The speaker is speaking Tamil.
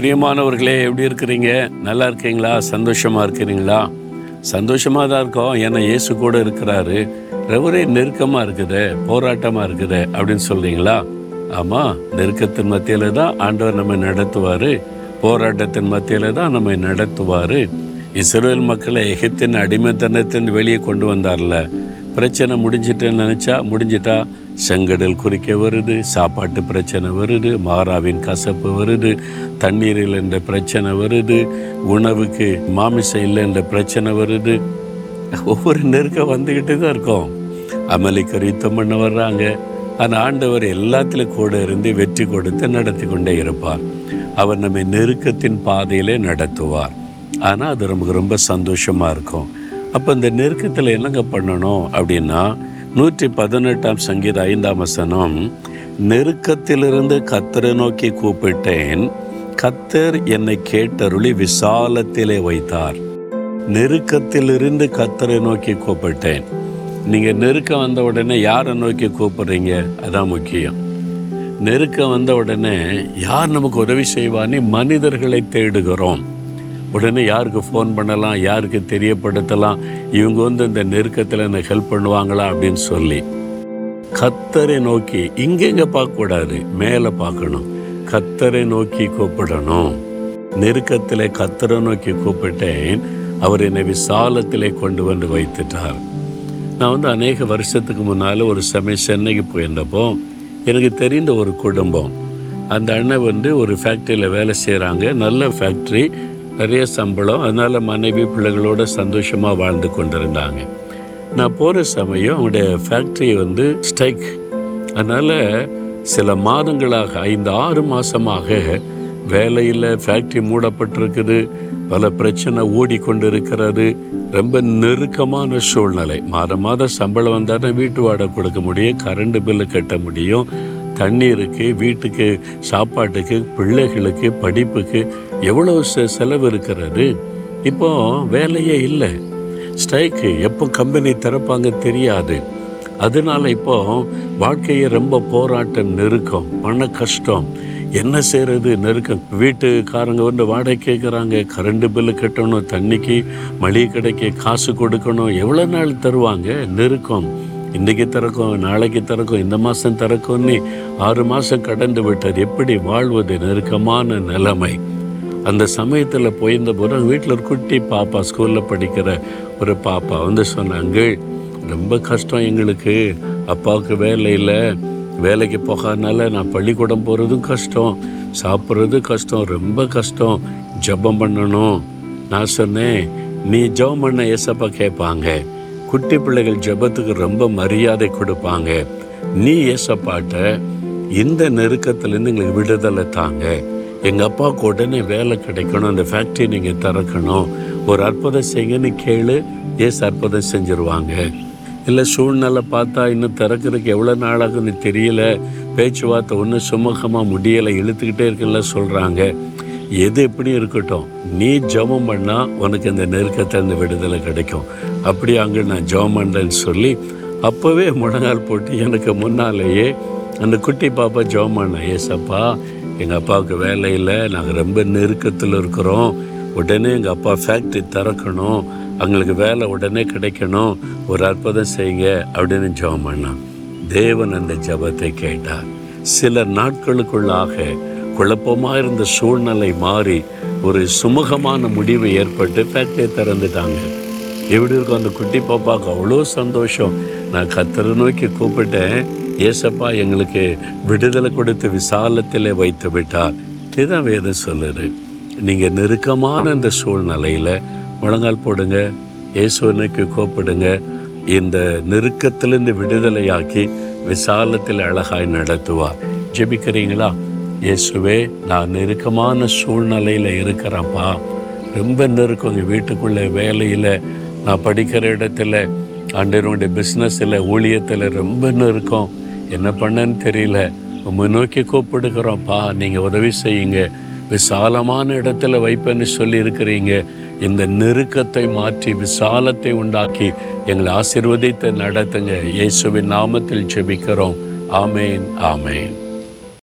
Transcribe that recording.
பிரியமானவர்களே எப்படி இருக்கிறீங்க? நல்லா இருக்கீங்களா? சந்தோஷமாக இருக்கிறீங்களா? சந்தோஷமாக தான் இருக்கோம். ஏன்னா இயேசு கூட இருக்கிறாரு. ரெவரே நெருக்கமாக இருக்குது. போராட்டமாக இருக்குது. அப்படின்னு சொல்றீங்களா? ஆமாம் நெருக்கத்தின் மத்தியில் தான் ஆண்டவர் நம்மை நடத்துவார். போராட்டத்தின் மத்தியில் தான் நம்மை நடத்துவார். இஸ்ரேல் மக்களை எகிப்தின் அடிமைத்தனத்தின் வெளியே கொண்டு வந்தார்ல. பிரச்சனை முடிஞ்சிட்டேன்னு நினச்சா முடிஞ்சிட்டா. செங்கடல் குறிக்க வருது சாப்பாட்டு பிரச்சனை வருது மாறாவின் கசப்பு வருது தண்ணீரில் என்ற பிரச்சனை வருது உணவுக்கு மாமிசம் இல்லை என்ற பிரச்சனை வருது. ஒவ்வொரு நெருக்கம் வந்துக்கிட்டு தான் இருக்கோம். அமளிக்கு யுத்தம் பண்ண வர்றாங்க. ஆனால் ஆண்டவர் எல்லாத்திலும் கூட இருந்து வெற்றி கொடுத்து நடத்தி கொண்டே இருப்பார். அவர் நம்மை நெருக்கத்தின் பாதையிலே நடத்துவார். ஆனால் அது நமக்கு ரொம்ப சந்தோஷமாக இருக்கும். அப்போ இந்த நெருக்கத்தில் என்னங்க பண்ணணும் அப்படின்னா நூற்றி பதினெட்டாம் சங்கீத ஐந்தாம் வசனம் நெருக்கத்திலிருந்து கத்தரை நோக்கி கூப்பிட்டேன் கத்தர் என்னை கேட்டருளி விசாலத்திலே வைத்தார். நெருக்கத்திலிருந்து கத்தரை நோக்கி கூப்பிட்டேன். நீங்கள் நெருக்கம் வந்த உடனே யாரை நோக்கி கூப்பிட்றீங்க? அதான் முக்கியம். நெருக்கம் வந்த உடனே யார் நமக்கு உதவி செய்வான்னு மனிதர்களை தேடுகிறோம். உடனே யாருக்கு ஃபோன் பண்ணலாம் யாருக்கு தெரியப்படுத்தலாம் இவங்க வந்து இந்த நெருக்கத்தில் என்ன ஹெல்ப் பண்ணுவாங்களா அப்படின்னு சொல்லி. கத்தரை நோக்கி இங்கெங்க பார்க்கக்கூடாது மேலே பார்க்கணும். கத்தரை நோக்கி கூப்பிடணும். நெருக்கத்தில் கத்தரை நோக்கி கூப்பிட்டேன் அவர் என்னை விசாலத்திலே கொண்டு வந்து வைத்துட்டார். நான் வந்து அநேக வருஷத்துக்கு முன்னால் ஒரு சமயம் சென்னைக்கு போயிருந்தப்போ எனக்கு தெரிந்த ஒரு குடும்பம். அந்த அண்ணன் வந்து ஒரு ஃபேக்ட்ரியில் வேலை செய்கிறாங்க நல்ல ஃபேக்ட்ரி நிறைய சம்பளம். அதனால் மனைவி பிள்ளைகளோட சந்தோஷமாக வாழ்ந்து கொண்டிருந்தாங்க. நான் போகிற சமயம் அவங்களுடைய ஃபேக்ட்ரி வந்து ஸ்டைக் அதனால் சில மாதங்களாக ஐந்து ஆறு மாதமாக வேலையில் ஃபேக்ட்ரி மூடப்பட்டிருக்குது. பல பிரச்சனை ஓடிக்கொண்டு இருக்கிறது ரொம்ப நெருக்கமான சூழ்நிலை. மாதம் மாதம் சம்பளம் வந்தால் வீட்டு வாடகை கொடுக்க முடியும் கரண்ட் பில்லு கட்ட முடியும். தண்ணீருக்கு வீட்டுக்கு சாப்பாட்டுக்கு பிள்ளைகளுக்கு படிப்புக்கு எவ்வளோ செ- செலவு இருக்கிறது? இப்போ வேலையே இல்லை. ஸ்ட்ரைக்கு எப்போ கம்பெனி திறப்பாங்க தெரியாது. அதனால இப்போ வாழ்க்கையை ரொம்ப போராட்டம் நெருக்கம் பண கஷ்டம். என்ன செய்கிறது நெருக்கம்? வீட்டுக்காரங்க வந்து வாடகை கேட்குறாங்க கரண்ட் பில்லு கட்டணும் தண்ணிக்கு மளிகை கடைக்கு காசு கொடுக்கணும் எவ்வளோ நாள் தருவாங்க? நெருக்கம். இன்றைக்கி திறக்கும் நாளைக்கு திறக்கும் இந்த மாதம் திறக்கும்னு ஆறு மாதம் கடந்து விட்டது எப்படி வாழ்வது நெருக்கமான நிலைமை. அந்த சமயத்தில் போயிருந்த போது வீட்டில் ஒரு குட்டி பாப்பா ஸ்கூலில் படிக்கிற ஒரு பாப்பா வந்து சொன்னாங்க ரொம்ப கஷ்டம் எங்களுக்கு. அப்பாவுக்கு வேலை இல்லை. வேலைக்கு போகாதனால நான் பள்ளிக்கூடம் போகிறதும் கஷ்டம். சாப்பிட்றது கஷ்டம். ரொம்ப கஷ்டம். ஜெபம் பண்ணணும். நான் சொன்னேன் நீ ஜெபம் பண்ண ஏசப்பா கேட்பாங்க. குட்டி பிள்ளைகள் ஜெபத்துக்கு ரொம்ப மரியாதை கொடுப்பாங்க. நீ ஏசப்பாட்ட இந்த நெருக்கத்துலேருந்து எங்களுக்கு விடுதலை தாங்க. எங்கள் அப்பாவுக்கு உடனே வேலை கிடைக்கணும் அந்த ஃபேக்ட்ரி நீங்கள் திறக்கணும். ஒரு அற்புதம் செய்யுங்கன்னு கேளு ஏசு அற்புதம் செஞ்சுருவாங்க. இல்லை சூழ்நிலை பார்த்தா இன்னும் திறக்கிறதுக்கு எவ்வளோ நாளாகுன்னு தெரியல. பேச்சுவார்த்தை ஒன்றும் சுமூகமாக முடியலை இழுத்துக்கிட்டே இருக்குல்ல சொல்கிறாங்க எது எப்படி இருக்கட்டும் நீ ஜெபம் பண்ணால் உனக்கு இந்த நெருக்கத்தை அந்த விடுதலை கிடைக்கும். அப்படி அங்கே நான் ஜெபம் பண்ணுறேன்னு சொல்லி அப்போவே முழங்கால் போட்டு எனக்கு முன்னாலேயே அந்த குட்டி பாப்பா ஜெபம் பண்ணேன் ஏசப்பா எங்கள் அப்பாவுக்கு வேலை இல்லை நாங்கள் ரொம்ப நெருக்கத்தில் இருக்கிறோம். உடனே எங்கள் அப்பா ஃபேக்ட்ரி திறக்கணும். அவங்களுக்கு வேலை உடனே கிடைக்கணும். ஒரு அற்புதம் செய்யுங்க அப்படின்னு ஜெபம் பண்ணான் தேவன் அந்த ஜெபத்தை கேட்டார். சில நாட்களுக்குள்ளாக குழப்பமாக இருந்த சூழ்நிலை மாறி ஒரு சுமூகமான முடிவு ஏற்பட்டு ஃபேக்டரி திறந்துட்டாங்க. எப்படி இருக்கும் அந்த குட்டி பாப்பாவுக்கு அவ்வளோ சந்தோஷம். நான் கத்தரை நோக்கி கூப்பிட்டேன். ஏசப்பா எங்களுக்கு விடுதலை கொடுத்து விசாலத்தில் வைத்து விட்டார். இதுதான் வேதம் சொல்லுது. நீங்கள் நெருக்கமான இந்த சூழ்நிலையில் முழங்கால் போடுங்க. இயேசுவனுக்கு நோக்கி கூப்பிடுங்க. இந்த நெருக்கத்திலிருந்து விடுதலையாக்கி விசாலத்தில் அழகாய் நடத்துவார். ஜெபிக்கிறீங்களா? இயேசுவே நான் நெருக்கமான சூழ்நிலையில் இருக்கிறேன்ப்பா. ரொம்ப நெருக்கம் எங்கள் வீட்டுக்குள்ளே வேலையில் நான் படிக்கிற இடத்துல ஆண்டவனுடைய பிஸ்னஸில் ஊழியத்தில் ரொம்ப நெருக்கம். என்ன பண்ணன்னு தெரியல. முன்னோக்கி நோக்கி கூப்பிடுக்கிறோம்ப்பா நீங்கள் உதவி செய்யுங்க. விசாலமான இடத்துல வைப்பேன்னு சொல்லி இருக்கிறீங்க இந்த நெருக்கத்தை மாற்றி விசாலத்தை உண்டாக்கி எங்களை ஆசிர்வதித்து நடத்துங்க. இயேசுவின் நாமத்தில் ஜெபிக்கிறோம். ஆமேன் ஆமேன்.